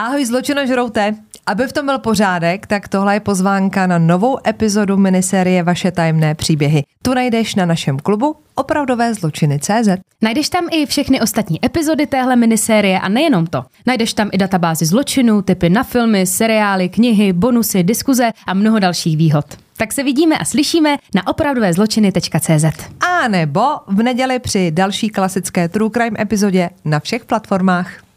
Ahoj zločinožrouté. Aby v tom byl pořádek, tak tohle je pozvánka na novou epizodu miniserie Vaše tajemné příběhy. Tu najdeš na našem klubu Opravdové zločiny CZ. Najdeš tam i všechny ostatní epizody téhle minisérie a nejenom to. Najdeš tam i databázi zločinů, typy na filmy, seriály, knihy, bonusy, diskuze a mnoho dalších výhod. Tak se vidíme a slyšíme na opravdovézločiny.cz. A nebo v neděli při další klasické True Crime epizodě na všech platformách.